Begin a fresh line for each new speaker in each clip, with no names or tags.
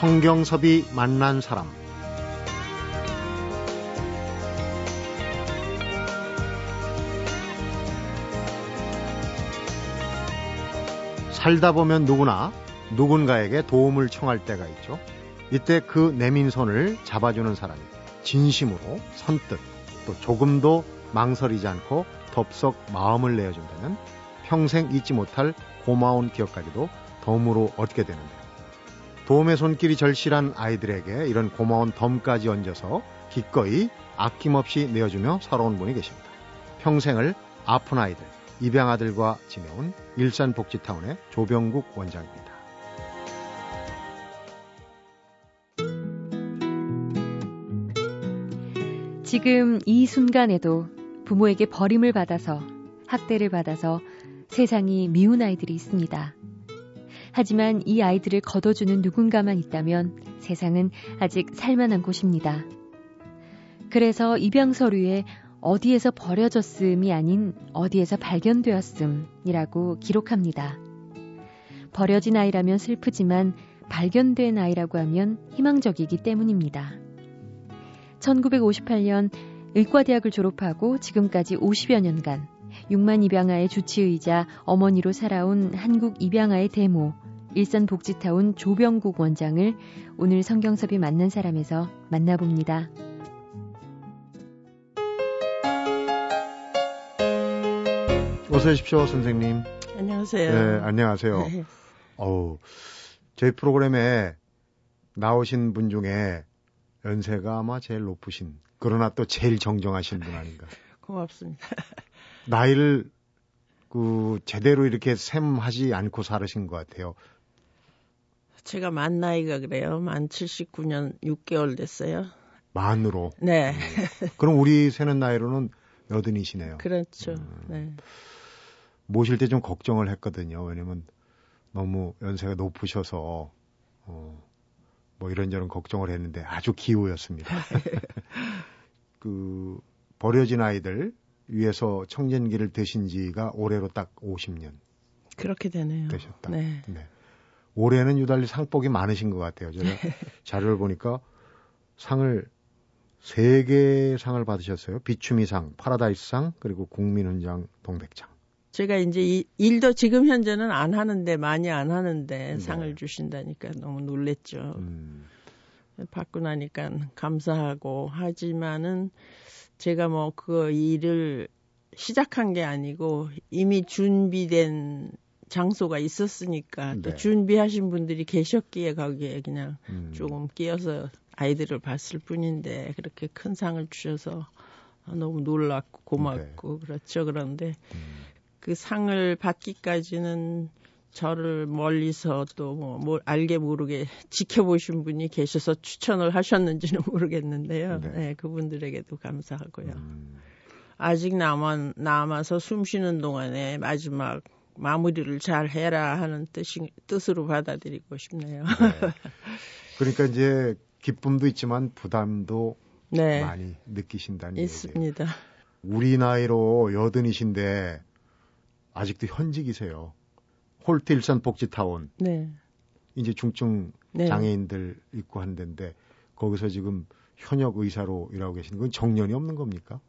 성경섭이 만난 사람 살다 보면 누구나 누군가에게 도움을 청할 때가 있죠. 이때 그 내민 손을 잡아주는 사람이 진심으로 선뜻 또 조금도 망설이지 않고 덥석 마음을 내어준다면 평생 잊지 못할 고마운 기억까지도 덤으로 얻게 되는데요. 도움의 손길이 절실한 아이들에게 이런 고마운 덤까지 얹어서 기꺼이 아낌없이 내어주며 살아온 분이 계십니다. 평생을 아픈 아이들, 입양아들과 지내온 일산복지타운의 조병국 원장입니다.
지금 이 순간에도 부모에게 버림을 받아서 학대를 받아서 세상이 미운 아이들이 있습니다. 하지만 이 아이들을 걷어주는 누군가만 있다면 세상은 아직 살만한 곳입니다. 그래서 입양 서류에 어디에서 버려졌음이 아닌 어디에서 발견되었음이라고 기록합니다. 버려진 아이라면 슬프지만 발견된 아이라고 하면 희망적이기 때문입니다. 1958년 의과대학을 졸업하고 지금까지 50여 년간 6만 입양아의 주치의자 어머니로 살아온 한국 입양아의 데모 일산복지타운 조병국 원장을 오늘 성경섭이 만난 사람에서 만나봅니다.
어서 오십시오, 선생님.
안녕하세요.
네, 안녕하세요. 네. 어우, 저희 프로그램에 나오신 분 중에 연세가 아마 제일 높으신, 그러나 또 제일 정정하신 분 아닌가.
고맙습니다.
나이를 그 제대로 이렇게 셈하지 않고 살으신 것 같아요.
제가 만 나이가 그래요. 만 79년 6개월 됐어요.
만으로.
네.
음. 그럼 우리 세는 나이로는 여든이시네요.
그렇죠. 음. 네.
모실 때 좀 걱정을 했거든요. 왜냐면 너무 연세가 높으셔서 어, 뭐 이런저런 걱정을 했는데 아주 기우였습니다. 그 버려진 아이들 위해서 청년기를 드신 지가 올해로 딱 50년.
그렇게 되네요.
되셨다.
네.
네. 올해는 유달리 상복이 많으신 것 같아요. 제가 자료를 보니까 상을 세개 상을 받으셨어요. 비추미상, 파라다이스상, 그리고 국민훈장 동백장.
제가 이제 이, 일도 지금 현재는 안 하는데 많이 안 하는데 네. 상을 주신다니까 너무 놀랬죠. 음. 받고 나니까 감사하고 하지만은 제가 뭐 그 일을 시작한 게 아니고 이미 준비된 장소가 있었으니까 네. 또 준비하신 분들이 계셨기에 거기에 그냥 음. 조금 끼어서 아이들을 봤을 뿐인데 그렇게 큰 상을 주셔서 너무 놀랐고 고맙고 네. 그렇죠. 그런데 음. 그 상을 받기까지는 저를 멀리서 또뭐 뭐 알게 모르게 지켜보신 분이 계셔서 추천을 하셨는지는 모르겠는데요. 네, 네 그분들에게도 감사하고요. 음. 아직 남아 남아서 숨 쉬는 동안에 마지막 마무리를 잘 해라 하는 뜻이, 뜻으로 받아들이고 싶네요. 네.
그러니까 이제 기쁨도 있지만 부담도 네. 많이 느끼신다는
있습니다.
얘기예요. 우리 나이로 여든이신데 아직도 현직이세요. 홀트 일산 복지타운.
네.
이제 중증 네. 장애인들 있고 한 데인데 거기서 지금 현역 의사로 일하고 계시는 건 정년이 없는 겁니까?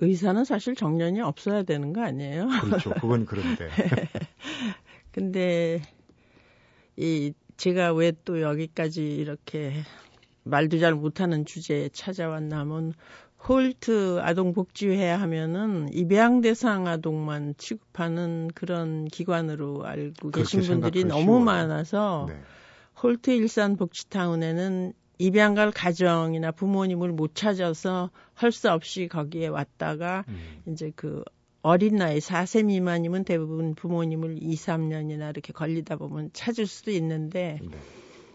의사는 사실 정년이 없어야 되는 거 아니에요?
그렇죠. 그건 그런데.
근데 이 제가 왜 또 여기까지 이렇게 말도 잘 못하는 주제에 찾아왔냐면 홀트 아동복지회 하면은 입양 대상 아동만 취급하는 그런 기관으로 알고 계신 분들이 너무. 많아서 네. 홀트 일산 복지타운에는 입양갈 가정이나 부모님을 못 찾아서 할 수 없이 거기에 왔다가 음. 이제 그 어린 나이 4세 미만이면 대부분 부모님을 2, 3년이나 이렇게 걸리다 보면 찾을 수도 있는데 네.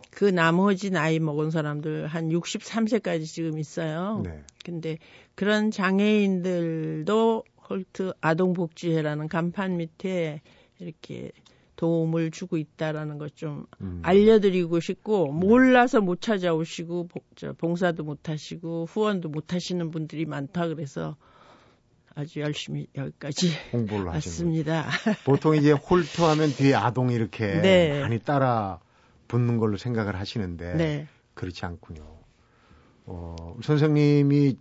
그 나머지 나이 먹은 사람들 한 63세까지 지금 있어요. 네. 근데 그런 장애인들도 홀트 아동복지회라는 간판 밑에 이렇게 도움을 주고 있다라는 것좀 음. 알려드리고 싶고 몰라서 못 찾아오시고 봉사도 못 하시고 후원도 못 하시는 분들이 많다 그래서 아주 열심히 여기까지
홍보를
왔습니다.
보통 이제 홀트하면 뒤에 아동이 이렇게 네. 많이 따라 붙는 걸로 생각을 하시는데
네.
그렇지 않군요. 어, 선생님이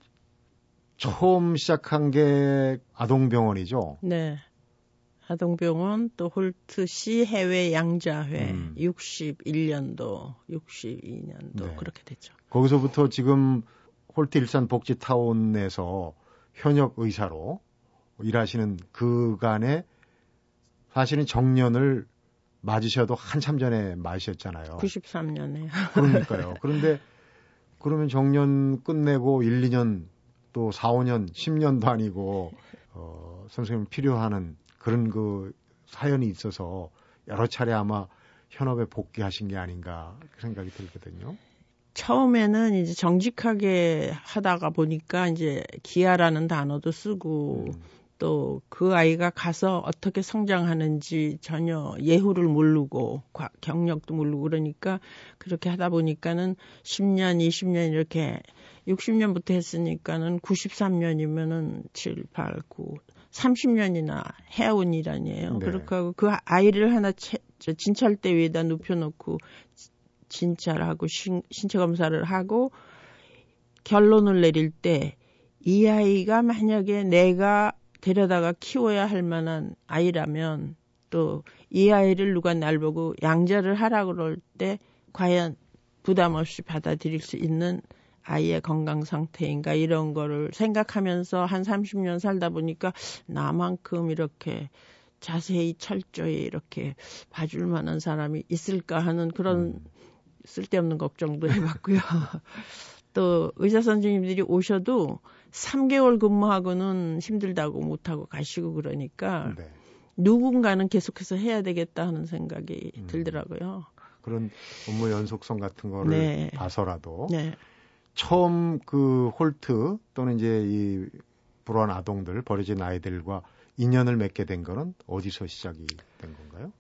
처음 시작한 게 아동병원이죠.
네. 아동병원 또 홀트시 해외 양자회
음.
61년도, 62년도
네.
그렇게 됐죠.
거기서부터 지금 홀트 일산 복지타운에서 현역 의사로 일하시는 그간에 사실은 정년을 맞으셔도 한참 전에 맞으셨잖아요.
93년에.
그러니까요. 그런데 그러면 정년 끝내고 1, 2년 또 4, 5년, 10년도 아니고 어, 선생님 필요하는 그런 그 사연이 있어서 여러 차례 아마 현업에 복귀하신 게 아닌가 그 생각이 들거든요.
처음에는 이제 정직하게 하다가 보니까 이제 기아라는 단어도 쓰고
음,
또 그 아이가 가서 어떻게 성장하는지 전혀 예후를 모르고 과- 경력도 모르고 그러니까 그렇게 하다 보니까는 10년, 20년 이렇게 60년부터 했으니까는 93년이면은 7, 8, 9, 30년이나 해온 일 아니에요.
네.
그렇게 하고 그 아이를 하나 채, 저 진찰대 위에다 눕혀놓고 진찰하고 신, 신체 검사를 하고 결론을 내릴 때 이 아이가 만약에 내가 데려다가 키워야 할 만한 아이라면 또 이 아이를 누가 날 보고 양자를 하라 그럴 때 과연 부담 없이 받아들일 수 있는 아이의 건강 상태인가 이런 거를 생각하면서 한 30년 살다 보니까 나만큼 이렇게 자세히 철저히 이렇게 봐줄 만한 사람이 있을까 하는 그런
음.
쓸데없는 걱정도 해봤고요. 또 의사 선생님들이 오셔도 3개월 근무하고는 힘들다고 못하고 가시고 그러니까
네.
누군가는 계속해서 해야 되겠다 하는 생각이
음.
들더라고요.
그런 업무 연속성 같은 거를
네.
봐서라도
네.
처음 그 홀트 또는 이제 이 불우한 아동들 버려진 아이들과 인연을 맺게 된 거는 어디서 시작이 된 건가요?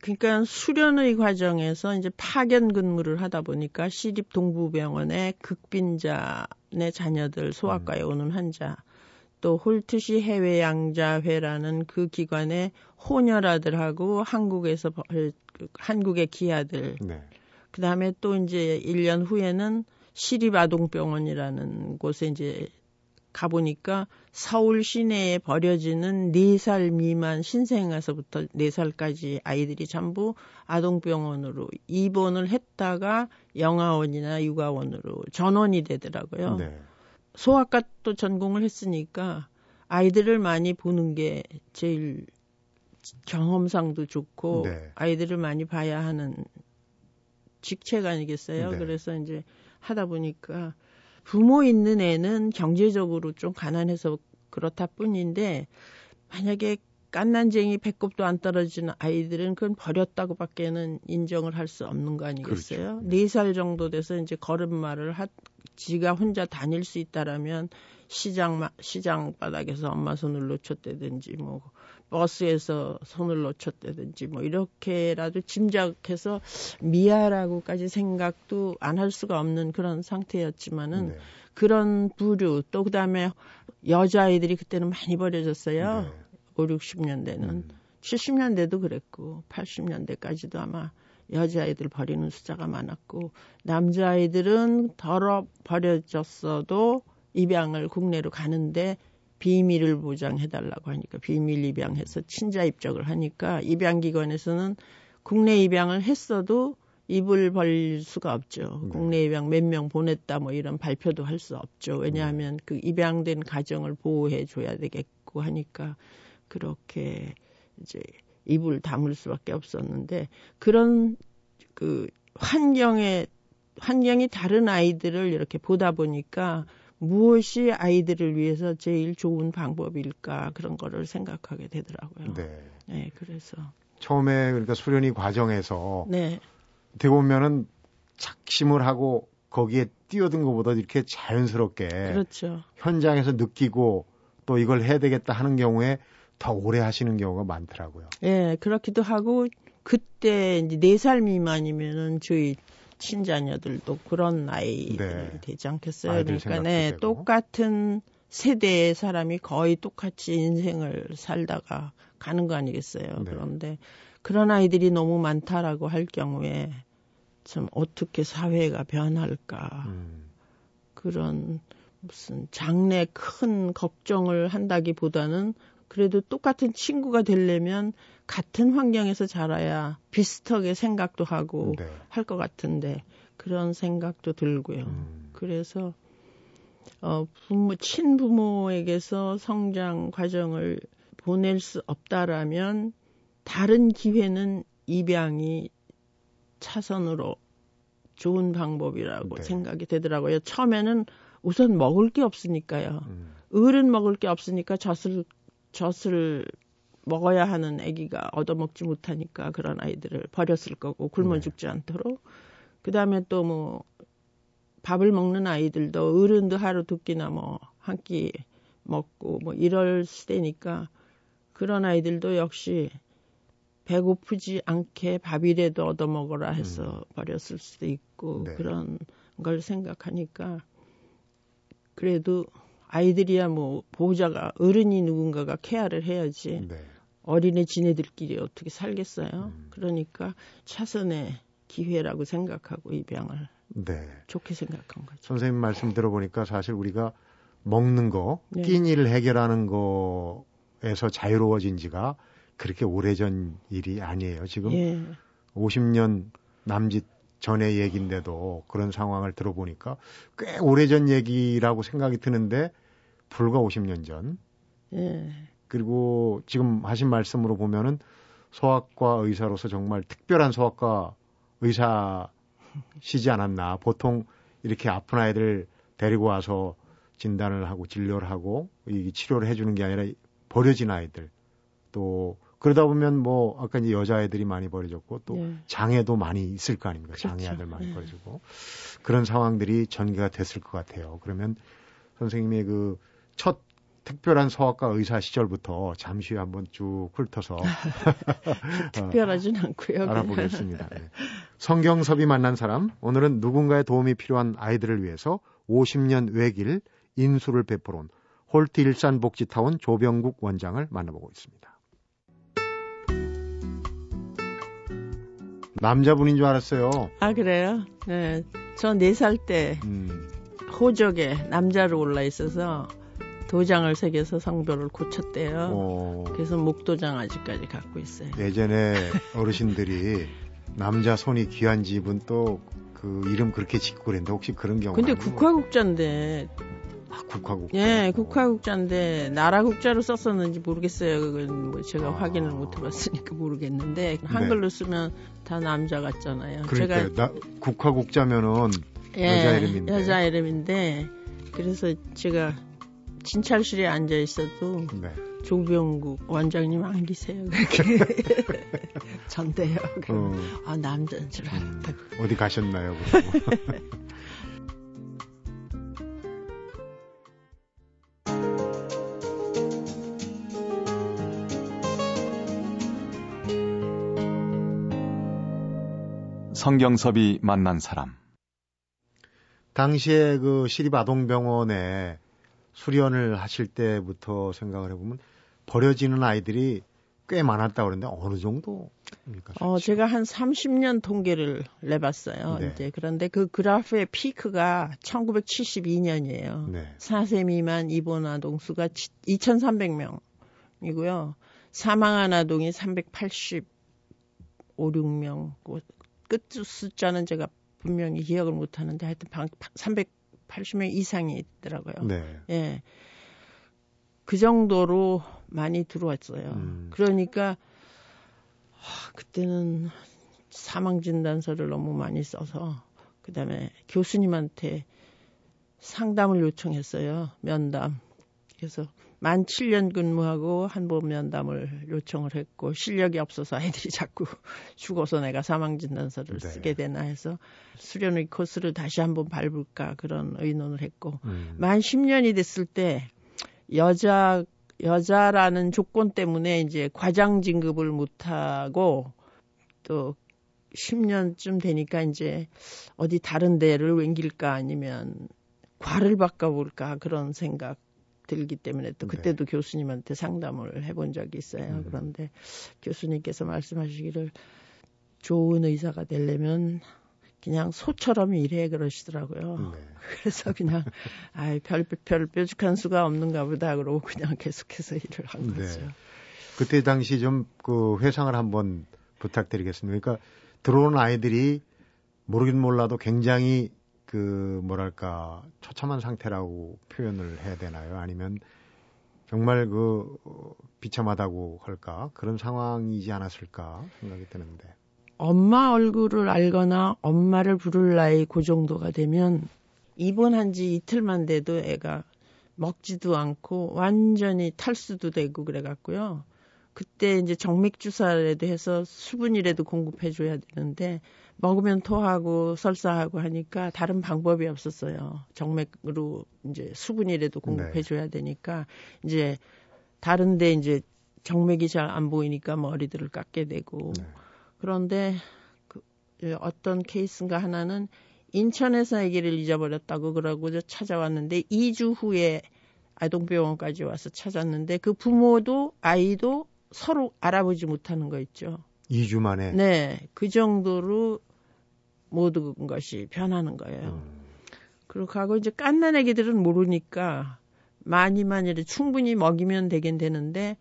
그러니까 수련의 과정에서 이제 파견 근무를 하다 보니까 시립 동부병원의 극빈자의 자녀들 소아과에
음.
오는 환자 또 홀트시 해외 양자회라는 그 기관의 호녀라들하고 한국에서 벌- 그 한국의 기아들
네.
그 다음에 또 이제 1년 후에는 시립아동병원이라는 곳에 이제 가보니까 서울 시내에 버려지는 4살 미만 신생아서부터 4살까지 아이들이 전부 아동병원으로 입원을 했다가 영아원이나 육아원으로 전원이 되더라고요.
네.
소아과 또 전공을 했으니까 아이들을 많이 보는 게 제일 경험상도 좋고
네.
아이들을 많이 봐야 하는 직책 아니겠어요?
네.
그래서 이제 하다 보니까 부모 있는 애는 경제적으로 좀 가난해서 그렇다 뿐인데 만약에 깐난쟁이 배꼽도 안 떨어지는 아이들은 그건 버렸다고 밖에는 인정을 할 수 없는 거 아니겠어요?
그렇죠. 네.
네살 정도 돼서 이제 걸음마를 하, 지가 혼자 다닐 수 있다라면 시장 마- 시장 바닥에서 엄마 손을 놓쳤다든지 뭐 버스에서 손을 놓쳤다든지 뭐 이렇게라도 짐작해서 미아라고까지 생각도 안 할 수가 없는 그런 상태였지만은
네.
그런 부류 또 그다음에 여자아이들이 그때는 많이 버려졌어요.
네.
5, 60년대는
음.
70년대도 그랬고 80년대까지도 아마 여자아이들 버리는 숫자가 많았고 남자아이들은 덜어 버려졌어도 입양을 국내로 가는데 비밀을 보장해달라고 하니까 비밀 입양해서 친자 입적을 하니까 입양기관에서는 국내 입양을 했어도 입을 벌릴 수가 없죠.
네.
국내 입양 몇 명 보냈다 뭐 이런 발표도 할 수 없죠. 왜냐하면 그 입양된 가정을 보호해 줘야 되겠고 하니까 그렇게 이제 입을 다물 수밖에 없었는데 그런 그 환경에 환경이 다른 아이들을 이렇게 보다 보니까 무엇이 아이들을 위해서 제일 좋은 방법일까 그런 거를 생각하게 되더라고요.
네.
네, 그래서
처음에 그러니까 수련이 과정에서
네,
어떻게 보면은 작심을 하고 거기에 뛰어든 것보다 이렇게 자연스럽게
그렇죠.
현장에서 느끼고 또 이걸 해야 되겠다 하는 경우에 더 오래 하시는 경우가 많더라고요.
예, 그렇기도 하고 그때 이제 네살 미만이면은 저희 친 자녀들도 그런 나이
네.
되지 않겠어요.
아이들
그러니까 네,
되고.
똑같은 세대의 사람이 거의 똑같이 인생을 살다가 가는 거 아니겠어요.
네.
그런데 그런 아이들이 너무 많다라고 할 경우에 참 어떻게 사회가 변할까 음. 그런 무슨 장래 큰 걱정을 한다기보다는 그래도 똑같은 친구가 되려면 같은 환경에서 자라야 비슷하게 생각도 하고 네. 할것 같은데 그런 생각도 들고요. 음. 그래서 어 부모 친부모에게서 성장 과정을 보낼 수 없다라면 다른 기회는 입양이 차선으로 좋은 방법이라고 네. 생각이 되더라고요. 처음에는 우선 먹을 게 없으니까요. 음. 을은 먹을 게 없으니까 젖을 젖을 먹어야 하는 아기가 얻어먹지 못하니까 그런 아이들을 버렸을 거고 굶어 네. 죽지 않도록 그 다음에 또 뭐 밥을 먹는 아이들도 어른도 하루 두 끼나 뭐 한 끼 먹고 뭐 이럴 시대니까 그런 아이들도 역시 배고프지 않게 밥이라도 얻어 먹어라 해서 음. 버렸을 수도 있고 네. 그런 걸 생각하니까 그래도 아이들이야 뭐 보호자가 어른이 누군가가 케어를 해야지 네. 어린애 지네들끼리 어떻게 살겠어요. 음. 그러니까 차선의 기회라고 생각하고 입양을 네. 좋게 생각한 거죠.
선생님 말씀 들어보니까 사실 우리가 먹는 거, 네. 끼니를 해결하는 거에서 자유로워진 지가 그렇게 오래전 일이 아니에요. 지금 예. 50년 남짓 전의 얘기인데도 그런 상황을 들어보니까 꽤 오래전 얘기라고 생각이 드는데 불과 50년 전. 예. 그리고 지금 하신 말씀으로 보면은 소아과 의사로서 정말 특별한 소아과 의사시지 않았나. 보통 이렇게 아픈 아이들 데리고 와서 진단을 하고 진료를 하고 이 치료를 해주는 게 아니라 버려진 아이들 또 그러다 보면 뭐 아까 이제 여자애들이 많이 버려졌고 또 네. 장애도 많이 있을 거 아닙니까? 그렇죠. 장애아들 많이 네. 버려지고 그런 상황들이 전개가 됐을 것 같아요. 그러면 선생님의 그 첫 특별한 소아과 의사 시절부터 잠시 한번 쭉 훑어서
특별하진 어, 않고요.
알아보겠습니다. 네. 성경섭이 만난 사람 오늘은 누군가의 도움이 필요한 아이들을 위해서 50년 외길 인수를 베풀어 온 홀트 일산복지타운 조병국 원장을 만나보고 있습니다. 남자분인 줄 알았어요.
아 그래요? 네, 저네 살때 음. 호적에 남자로 올라 있어서 도장을 새겨서 성별을 고쳤대요. 오. 그래서 목도장 아직까지 갖고 있어요.
예전에 어르신들이 남자 손이 귀한 집은 또 그 이름 그렇게 짓고 그랬는데 혹시 그런 경우?
근데 국화국자인데
아, 국화국.
예, 국화국자인데 나라 국자로 썼었는지 모르겠어요. 그건 뭐 제가 아. 확인을 못 해봤으니까 모르겠는데 한글로 네. 쓰면 다 남자 같잖아요.
그러니까 제가 국화국자면은 예, 여자 이름인데.
여자 이름인데 그래서 제가 진찰실에 앉아 있어도 네. 조병국 원장님 안 계세요. 그렇게 전대요. 어. 아 남자인 줄 알았다.
음, 어디 가셨나요?
성경섭이 만난 사람.
당시에 그 시립아동병원에 수련을 하실 때부터 생각을 해보면 버려지는 아이들이 꽤 많았다 그러는데 어느 정도입니까?
어, 제가 한 30년 통계를 내봤어요. 네. 이제 그런데 그 그래프의 피크가 1972년이에요. 네. 4세 미만 입원 아동 수가 2,300명이고요. 사망한 아동이 385, 6명. 끝 숫자는 제가 분명히 기억을 못 하는데 하여튼 380명 이상이 있더라고요. 네. 예. 그 정도로 많이 들어왔어요. 음. 그러니까 하, 그때는 사망 진단서를 너무 많이 써서 그다음에 교수님한테 상담을 요청했어요. 면담. 그래서 만 7년 근무하고 한번 면담을 요청을 했고 실력이 없어서 아이들이 자꾸 죽어서 내가 사망 진단서를 네. 쓰게 되나 해서 수련의 코스를 다시 한번 밟을까 그런 의논을 했고 음. 만 10년이 됐을 때 여자 여자라는 조건 때문에 이제 과장 진급을 못 하고 또 10년쯤 되니까 이제 어디 다른 데를 옮길까 아니면 과를 바꿔볼까 그런 생각 들기 때문에 또 그때도 네. 교수님한테 상담을 해본 적이 있어요. 음. 그런데 교수님께서 말씀하시기를 좋은 의사가 되려면 그냥 소처럼 일해 그러시더라고요. 네. 그래서 그냥 아이 별, 별 뾰족한 수가 없는가 보다 그러고 그냥 계속해서 일을 한 네. 거죠.
그때 당시 좀 그 회상을 한번 부탁드리겠습니다. 그러니까 들어온 아이들이 모르긴 몰라도 굉장히 그 뭐랄까 처참한 상태라고 표현을 해야 되나요? 아니면 정말 그 비참하다고 할까 그런 상황이지 않았을까 생각이 드는데.
엄마 얼굴을 알거나 엄마를 부를 나이 그 정도가 되면 입원한 지 이틀만 돼도 애가 먹지도 않고 완전히 탈수도 되고 그래갖고요. 그때 이제 정맥 주사라도 해서 수분이라도 공급해 줘야 되는데 먹으면 토하고 설사하고 하니까 다른 방법이 없었어요. 정맥으로 이제 수분이라도 공급해 줘야 되니까 이제 다른데 이제 정맥이 잘 안 보이니까 머리들을 깎게 되고 네. 그런데 그 어떤 케이스인가 하나는 인천에서 아기를 잊어버렸다고 그러고 찾아왔는데 2주 후에 아동병원까지 와서 찾았는데 그 부모도 아이도 서로 알아보지 못하는 거 있죠.
2주 만에?
네. 그 정도로 모든 것이 변하는 거예요. 음. 그리고 하고 이제 깐난 애기들은 모르니까 많이 많이 충분히 먹이면 되긴 되는데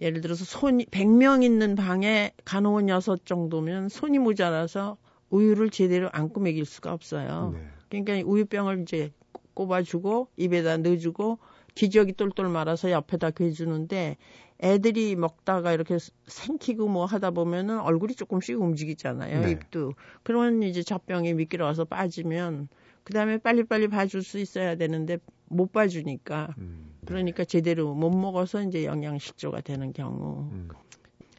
예를 들어서 손이 100명 있는 방에 간호원 6 정도면 손이 모자라서 우유를 제대로 안고 먹일 수가 없어요. 네. 그러니까 우유병을 이제 꼽아주고 입에다 넣어주고 기저귀 똘똘 말아서 옆에다 괴주는데 애들이 먹다가 이렇게 생기고 뭐 하다 보면은 얼굴이 조금씩 움직이잖아요. 네. 입도. 그러면 이제 젖병이 미끼로 와서 빠지면 그 다음에 빨리빨리 봐줄 수 있어야 되는데 못 봐주니까. 음, 네. 그러니까 제대로 못 먹어서 이제 영양실조가 되는 경우. 음.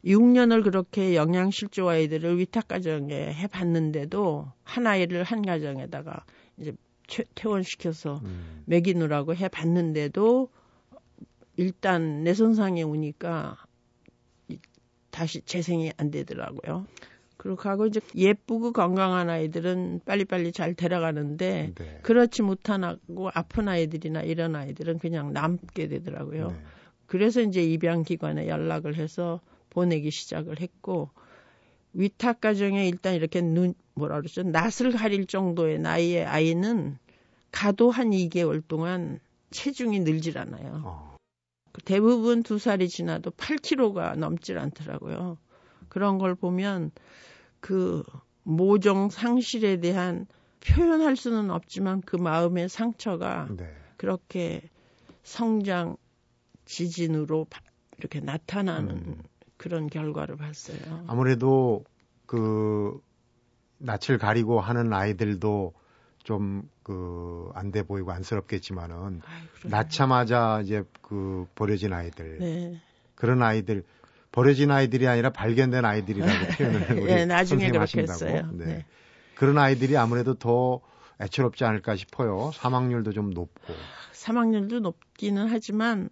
6년을 그렇게 영양실조 아이들을 위탁가정에 해봤는데도 한 아이를 한 가정에다가 이제 퇴원시켜서 음. 먹이느라고 해봤는데도 일단 내 손상에 오니까 다시 재생이 안 되더라고요. 그렇게 하고 이제 예쁘고 건강한 아이들은 빨리빨리 잘 데려가는데 네. 그렇지 못하고 아픈 아이들이나 이런 아이들은 그냥 남게 되더라고요. 네. 그래서 이제 입양기관에 연락을 해서 보내기 시작을 했고 위탁 가정에 일단 이렇게 눈 뭐라 그러죠 낯을 가릴 정도의 나이의 아이는 가도 한 2개월 동안 체중이 늘질 않아요. 어. 대부분 두 살이 지나도 8kg가 넘질 않더라고요. 그런 걸 보면 그 모종 상실에 대한 표현할 수는 없지만 그 마음의 상처가 네. 그렇게 성장 지진으로 이렇게 나타나는 음. 그런 결과를 봤어요.
아무래도 그 낯을 가리고 하는 아이들도 좀 그 안 돼 보이고 안쓰럽겠지만은 아이, 낳자마자 이제 그 버려진 아이들 네. 그런 아이들 버려진 아이들이 아니라 발견된 아이들이라고 표현을 우리 네, 나중에 했어요. 네. 네. 그런 아이들이 아무래도 더 애처롭지 않을까 싶어요. 사망률도 좀 높고.
사망률도 높기는 하지만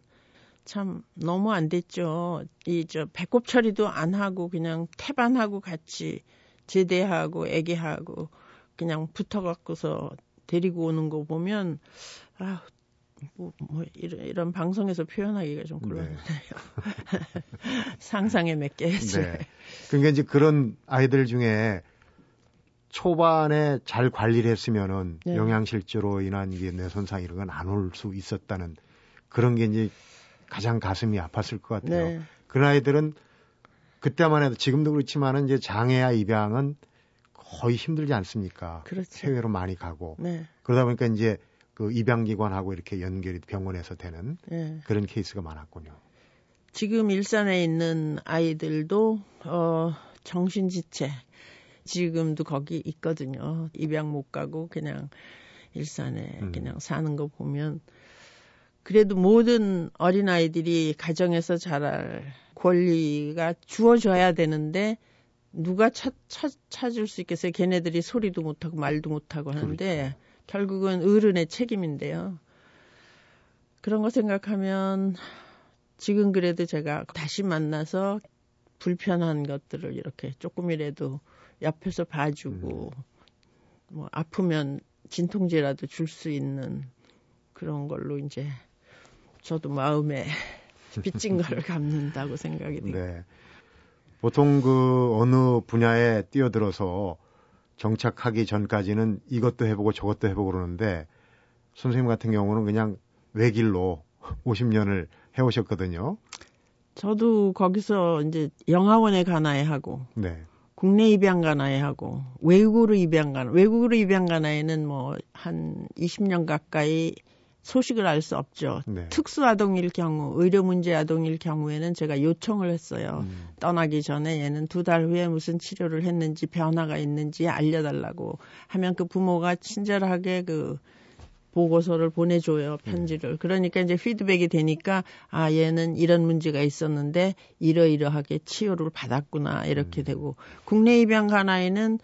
참 너무 안 됐죠. 이 저 배꼽 처리도 안 하고 그냥 태반하고 같이 제대하고 애기하고 그냥 붙어갖고서 데리고 오는 거 보면 아. 뭐, 뭐 이런, 이런 방송에서 표현하기가 좀 곤란해요. 네. 상상에 맺게 해서. 네.
그러니까 이제 그런 아이들 중에 초반에 잘 관리를 했으면은 네. 영양실조로 인한 이게 뇌 손상 이런 건 안 올 수 있었다는 그런 게 이제 가장 가슴이 아팠을 것 같아요. 네. 그런 아이들은 그때만 해도 지금도 그렇지만은 이제 장애아 입양은 거의 힘들지 않습니까? 그렇죠. 해외로 많이 가고 네. 그러다 보니까 이제 그 입양기관하고 이렇게 연결이 병원에서 되는 네. 그런 케이스가 많았군요.
지금 일산에 있는 아이들도 어 정신지체 지금도 거기 있거든요. 입양 못 가고 그냥 일산에 음. 그냥 사는 거 보면 그래도 모든 어린 아이들이 가정에서 자랄 권리가 주어져야 되는데 누가 찾, 찾, 찾을 수 있겠어요? 걔네들이 소리도 못하고 말도 못하고 하는데 그렇죠. 결국은 어른의 책임인데요. 그런 거 생각하면 지금 그래도 제가 다시 만나서 불편한 것들을 이렇게 조금이라도 옆에서 봐주고 음. 뭐 아프면 진통제라도 줄 수 있는 그런 걸로 이제 저도 마음에 빚진 거를 갚는다고 생각이 돼요. 네.
보통 그 어느 분야에 뛰어들어서 정착하기 전까지는 이것도 해보고 저것도 해보고 그러는데 선생님 같은 경우는 그냥 외길로 50년을 해오셨거든요.
저도 거기서 이제 영화원에 가나야 하고, 네. 국내 입양 가나야 하고, 외국으로 입양 가나, 외국으로 입양 가나에는 뭐 한 20년 가까이 소식을 알 수 없죠. 네. 특수 아동일 경우, 의료 문제 아동일 경우에는 제가 요청을 했어요. 음. 떠나기 전에 얘는 두 달 후에 무슨 치료를 했는지 변화가 있는지 알려달라고 하면 그 부모가 친절하게 그 보고서를 보내줘요, 편지를. 음. 그러니까 이제 피드백이 되니까, 아, 얘는 이런 문제가 있었는데, 이러이러하게 치료를 받았구나, 이렇게 음. 되고. 국내 입양 간 아이는,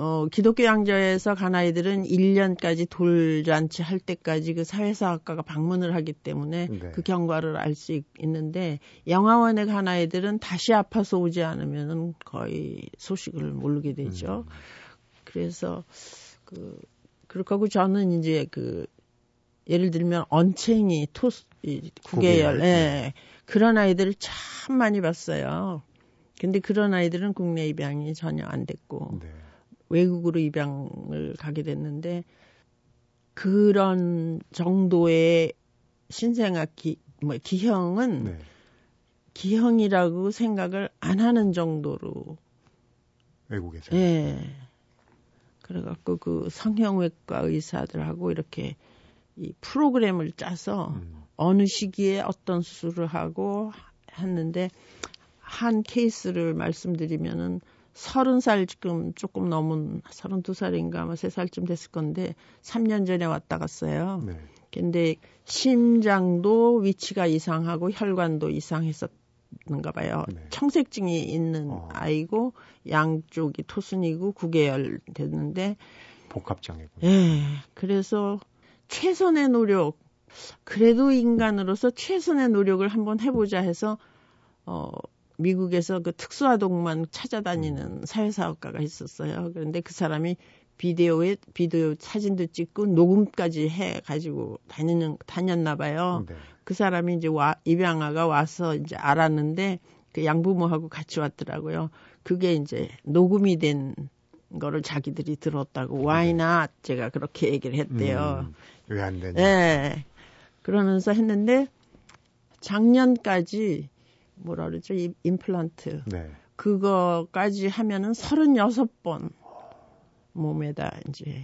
어, 기독교 양자에서 간 아이들은 1년까지 돌잔치 할 때까지 그 사회사학과가 방문을 하기 때문에 네. 그 경과를 알 수 있는데, 영화원에 간 아이들은 다시 아파서 오지 않으면 거의 소식을 모르게 되죠. 음. 그래서, 그, 그렇고 저는 이제 그 예를 들면 언챙이 토스 구계열 예. 네. 그런 아이들을 참 많이 봤어요. 근데 그런 아이들은 국내 입양이 전혀 안 됐고 네. 외국으로 입양을 가게 됐는데 그런 정도의 신생아 기, 뭐 기형은 네. 기형이라고 생각을 안 하는 정도로
외국에서
예. 그래갖고 그 성형외과 의사들하고 이렇게 이 프로그램을 짜서 음. 어느 시기에 어떤 수술을 하고 했는데 한 케이스를 말씀드리면은 서른 살 지금 조금 넘은 서른 두 살인가 아마 세 살쯤 됐을 건데 3년 전에 왔다 갔어요. 네. 근데 심장도 위치가 이상하고 혈관도 이상했었 있는가 봐요. 네. 청색증이 있는 어. 아이고 양쪽이 토순이고 구개열 됐는데
복합장애군.
예. 그래서 최선의 노력 그래도 인간으로서 최선의 노력을 한번 해보자 해서 어 미국에서 그 특수아동만 찾아다니는 음. 사회사업가가 있었어요. 그런데 그 사람이 비디오에 비디오 사진도 찍고 녹음까지 해 가지고 다니는 다녔나 봐요. 네. 그 사람이 이제 와 입양아가 와서 이제 알았는데 그 양부모하고 같이 왔더라고요. 그게 이제 녹음이 된 거를 자기들이 들었다고 Why not? 제가 그렇게 얘기를 했대요. 음,
왜안 되냐?
네. 그러면서 했는데 작년까지 뭐라 그러죠? 임플란트. 네. 그거까지 하면은 36번 몸에다 이제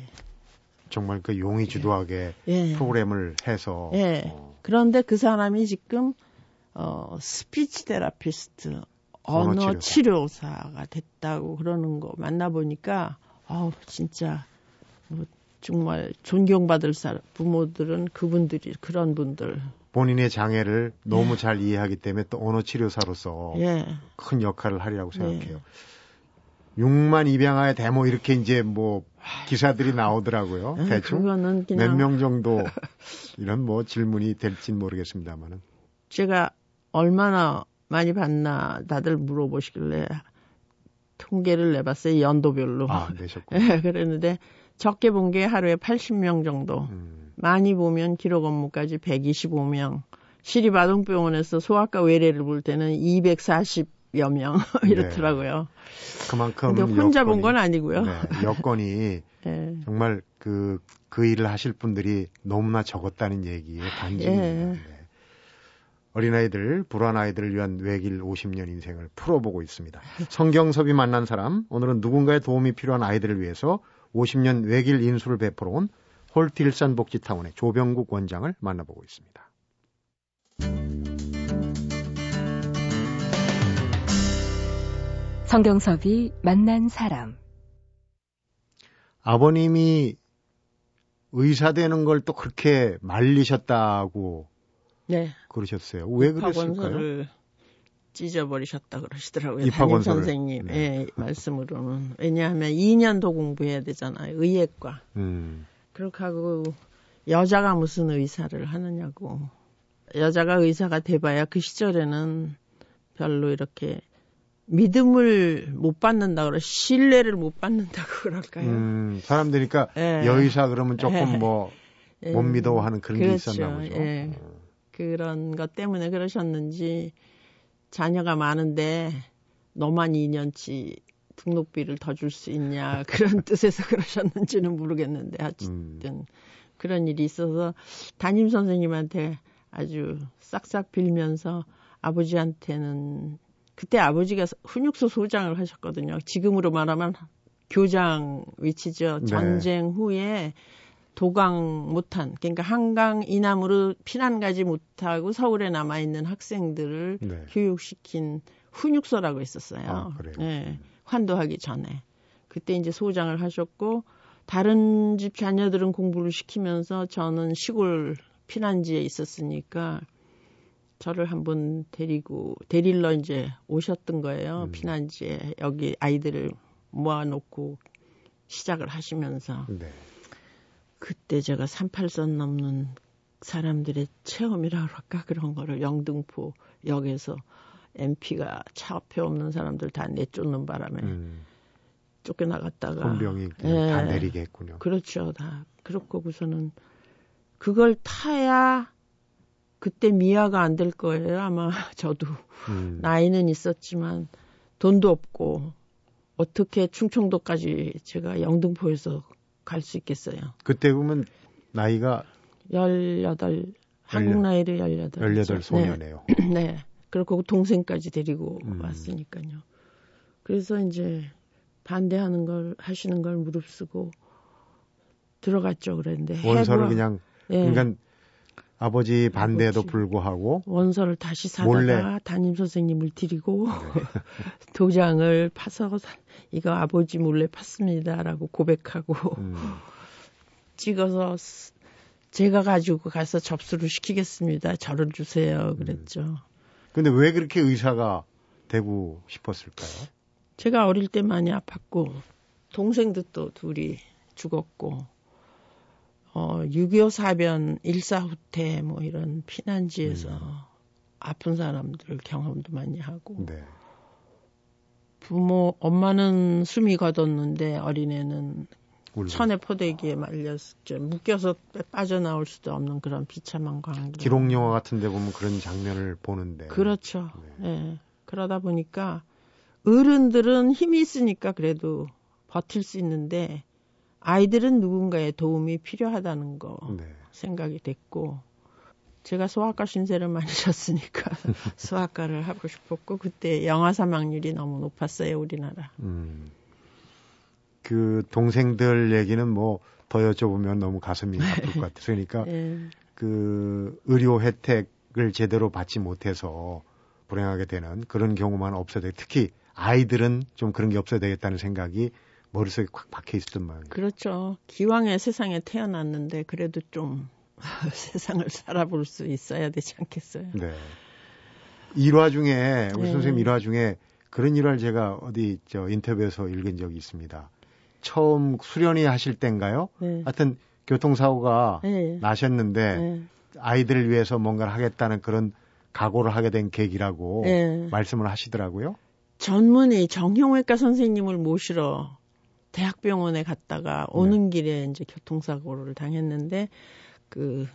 정말 그 용이 주도하게 예. 프로그램을 해서
예. 어. 그런데 그 사람이 지금 어 speech therapist 언어 치료사. 가 됐다고 그러는 거 만나 보니까 아우 진짜 뭐 정말 존경받을 사람 부모들은 그분들이 그런 분들
본인의 장애를 너무 예. 잘 이해하기 때문에 또 언어 치료사로서 예. 큰 역할을 하리라고 생각해요. 예. 6만 입양아의 대모 이렇게 이제 뭐 기사들이 나오더라고요. 대충 몇 명 정도 이런 뭐 질문이 될진 모르겠습니다만은
제가 얼마나 많이 봤나 다들 물어보시길래 통계를 내봤어요 연도별로.
아 내셨고.
네, 그랬는데 적게 본 게 하루에 80명 정도. 음. 많이 보면 기록 업무까지 125명. 시립아동병원에서 소아과 외래를 볼 때는 240여 명, 이렇더라고요.
네. 그만큼.
근데 혼자 본 건 아니고요. 네,
여건이 네. 정말 그, 그 일을 하실 분들이 너무나 적었다는 얘기에 반증입니다. 예. 네. 어린아이들, 불안 아이들을 위한 외길 50년 인생을 풀어보고 있습니다. 성경섭이 만난 사람, 오늘은 누군가의 도움이 필요한 아이들을 위해서 50년 외길 인수를 베풀어 온 홀트 일산 복지타운의 조병국 원장을 만나보고 있습니다.
성경섭이 만난 사람.
아버님이 의사 되는 걸 또 그렇게 말리셨다고 네. 그러셨어요. 왜 그랬을까요?
찢어버리셨다 그러시더라고요. 담임 선생님 네. 예, 말씀으로는 왜냐하면 2년 더 공부해야 되잖아요. 의예과. 음. 그렇게 하고 여자가 무슨 의사를 하느냐고. 여자가 의사가 돼봐야 그 시절에는 별로 이렇게 믿음을 못 받는다 그래 신뢰를 못 받는다고 그럴까요? 음,
사람들이니까 예. 여의사 그러면 조금 예. 뭐못 예. 믿어 하는 그런 그렇죠. 게 있었나 보죠. 예.
그런 것 때문에 그러셨는지 자녀가 많은데 너만 2년치 등록비를 더 줄 수 있냐 그런 뜻에서 그러셨는지는 모르겠는데 어쨌든 음. 그런 일이 있어서 담임 선생님한테 아주 싹싹 빌면서 아버지한테는 그때 아버지가 훈육소 소장을 하셨거든요. 지금으로 말하면 교장 위치죠. 네. 전쟁 후에 도강 못한 그러니까 한강 이남으로 피난 가지 못하고 서울에 남아 있는 학생들을 네. 교육시킨 훈육소라고 있었어요. 아, 네. 환도하기 전에 그때 이제 소장을 하셨고 다른 집 자녀들은 공부를 시키면서 저는 시골 피난지에 있었으니까 저를 한번 데리고 데릴러 이제 오셨던 거예요. 음. 피난지에 여기 아이들을 모아놓고 시작을 하시면서 네. 그때 제가 38선 넘는 사람들의 체험이라 그럴까 그런 거를 영등포 역에서 MP가 차 앞에 없는 사람들 다 내쫓는 바람에 음. 쫓겨나갔다가
본병이 예, 다 내리게 했군요.
그렇죠. 다 그렇고 우선은 그걸 타야 그때 미아가 안 될 거예요. 아마 저도 음. 나이는 있었지만 돈도 없고 어떻게 충청도까지 제가 영등포에서 갈 수 있겠어요.
그때 보면 나이가
18 한국 나이를 18.
18 소녀네요.
네. 네. 그리고 동생까지 데리고 음. 왔으니까요. 그래서 이제 반대하는 걸 하시는 걸 무릅쓰고 들어갔죠 그랬는데
원서를 해부하... 그냥 네. 그러니까 아버지 반대에도 아버지. 불구하고
원서를 다시 사다가 몰래. 담임 선생님을 드리고 네. 도장을 파서 이거 아버지 몰래 팠습니다라고 고백하고 음. 찍어서 제가 가지고 가서 접수를 시키겠습니다. 저를 주세요. 그랬죠. 음.
근데 왜 그렇게 의사가 되고 싶었을까요?
제가 어릴 때 많이 아팠고 동생도 또 둘이 죽었고 어, 6.25 사변, 일사후퇴 뭐 이런 피난지에서 음. 아픈 사람들 경험도 많이 하고 네. 부모 엄마는 숨이 거뒀는데 어린애는 천의 포대기에 말렸죠. 묶여서 빠져나올 수도 없는 그런 비참한 광경.
기록 영화 같은 데 보면 그런 장면을 보는데.
그렇죠. 네. 네. 그러다 보니까 어른들은 힘이 있으니까 그래도 버틸 수 있는데 아이들은 누군가의 도움이 필요하다는 거 네. 생각이 됐고 제가 소아과 신세를 많이 졌으니까 소아과를 하고 싶었고 그때 영아 사망률이 너무 높았어요 우리나라. 음.
그 동생들 얘기는 뭐 더 여쭤보면 너무 가슴이 아플 것 같아서 그러니까 네. 그 의료 혜택을 제대로 받지 못해서 불행하게 되는 그런 경우만 없어야 돼. 특히 아이들은 좀 그런 게 없어야 되겠다는 생각이 머릿속에 콱 박혀 있었던 모양이에요.
그렇죠. 기왕에 세상에 태어났는데 그래도 좀 세상을 살아볼 수 있어야 되지 않겠어요. 네.
일화 중에 우리 네. 선생님 일화 중에 그런 일화를 제가 어디 저 인터뷰에서 읽은 적이 있습니다. 처음 수련이 하실 때인가요? 네. 하여튼 교통사고가 네. 나셨는데 네. 아이들을 위해서 뭔가를 하겠다는 그런 각오를 하게 된 계기라고 네. 말씀을 하시더라고요.
전문의 정형외과 선생님을 모시러 대학병원에 갔다가 오는 네. 길에 이제 교통사고를 당했는데 그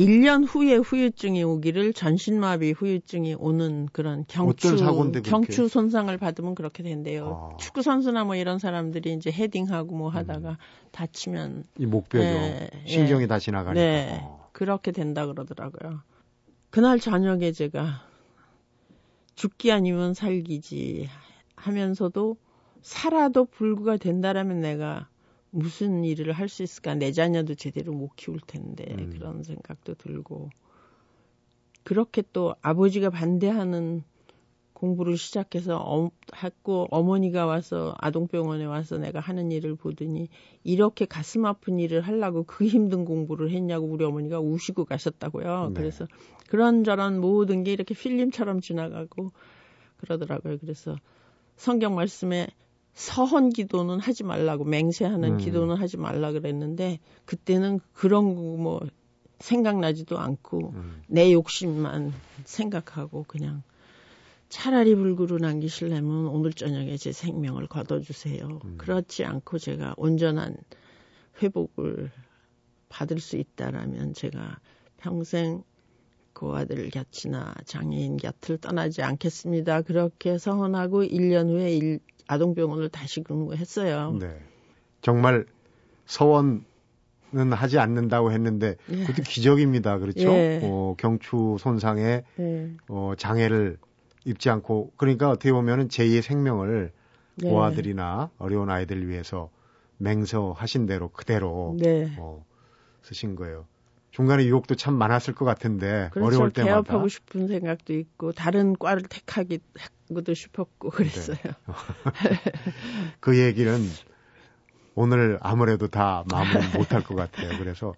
1년 후에 후유증이 오기를 전신마비 후유증이 오는 그런 경추 경추 손상을 받으면 그렇게 된대요. 아. 축구 선수나 뭐 이런 사람들이 이제 헤딩하고 뭐 하다가 음. 다치면
이 목뼈죠. 예, 신경이 예. 다 지나가니까. 네.
어. 그렇게 된다 그러더라고요. 그날 저녁에 제가 죽기 아니면 살기지 하면서도 살아도 불구가 된다라면 내가 무슨 일을 할 수 있을까? 내 자녀도 제대로 못 키울 텐데 음. 그런 생각도 들고 그렇게 또 아버지가 반대하는 공부를 시작해서 어, 했고 어머니가 와서 아동병원에 와서 내가 하는 일을 보더니 이렇게 가슴 아픈 일을 하려고 그 힘든 공부를 했냐고 우리 어머니가 우시고 가셨다고요. 네. 그래서 그런저런 모든 게 이렇게 필름처럼 지나가고 그러더라고요. 그래서 성경 말씀에 서헌 기도는 하지 말라고 맹세하는 음. 기도는 하지 말라 그랬는데 그때는 그런 뭐 생각나지도 않고 음. 내 욕심만 생각하고 그냥 차라리 불구로 남기실려면 오늘 저녁에 제 생명을 거둬주세요. 음. 그렇지 않고 제가 온전한 회복을 받을 수 있다라면 제가 평생 고아들 곁이나 장애인 곁을 떠나지 않겠습니다. 그렇게 서원하고 1년 후에 일, 아동병원을 다시 근무했어요. 네.
정말 서원은 하지 않는다고 했는데 예. 그것도 기적입니다. 그렇죠? 예. 어, 경추 손상에 예. 어, 장애를 입지 않고 그러니까 어떻게 보면은 제2의 생명을 네. 고아들이나 어려운 아이들을 위해서 맹서하신 대로 그대로 네. 어, 쓰신 거예요. 중간에 유혹도 참 많았을 것 같은데 그렇죠. 어려울 때마다
개업하고 싶은 생각도 있고 다른 과를 택하기도 싶었고 그랬어요. 네.
그 얘기는 오늘 아무래도 다 마무리 못할 것 같아요. 그래서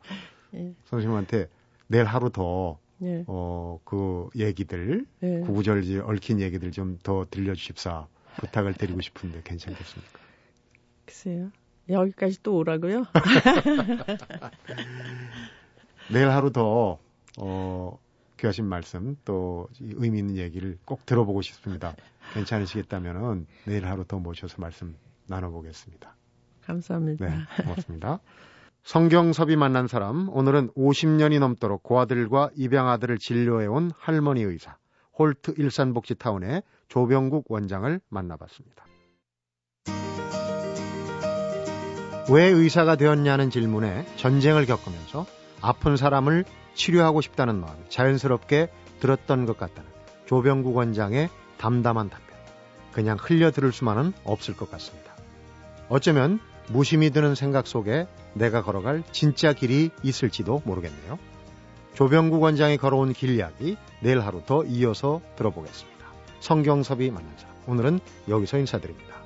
네. 선생님한테 내일 하루 더 네. 어, 그 얘기들, 네. 구구절절 얽힌 얘기들 좀 더 들려주십사 부탁을 드리고 싶은데 괜찮겠습니까?
글쎄요. 여기까지 또 오라고요?
내일 하루 더, 어, 귀하신 말씀 또 의미 있는 얘기를 꼭 들어보고 싶습니다. 괜찮으시겠다면은 내일 하루 더 모셔서 말씀 나눠보겠습니다.
감사합니다.
네, 고맙습니다. 성경섭이 만난 사람, 오늘은 50년이 넘도록 고아들과 입양아들을 진료해온 할머니 의사, 홀트 일산복지타운의 조병국 원장을 만나봤습니다. 왜 의사가 되었냐는 질문에 전쟁을 겪으면서 아픈 사람을 치료하고 싶다는 마음이 자연스럽게 들었던 것 같다는 조병국 원장의 담담한 답변. 그냥 흘려 들을 수만은 없을 것 같습니다. 어쩌면 무심히 드는 생각 속에 내가 걸어갈 진짜 길이 있을지도 모르겠네요. 조병국 원장이 걸어온 길 이야기 내일 하루 더 이어서 들어보겠습니다. 성경섭이 만난 자 오늘은 여기서 인사드립니다.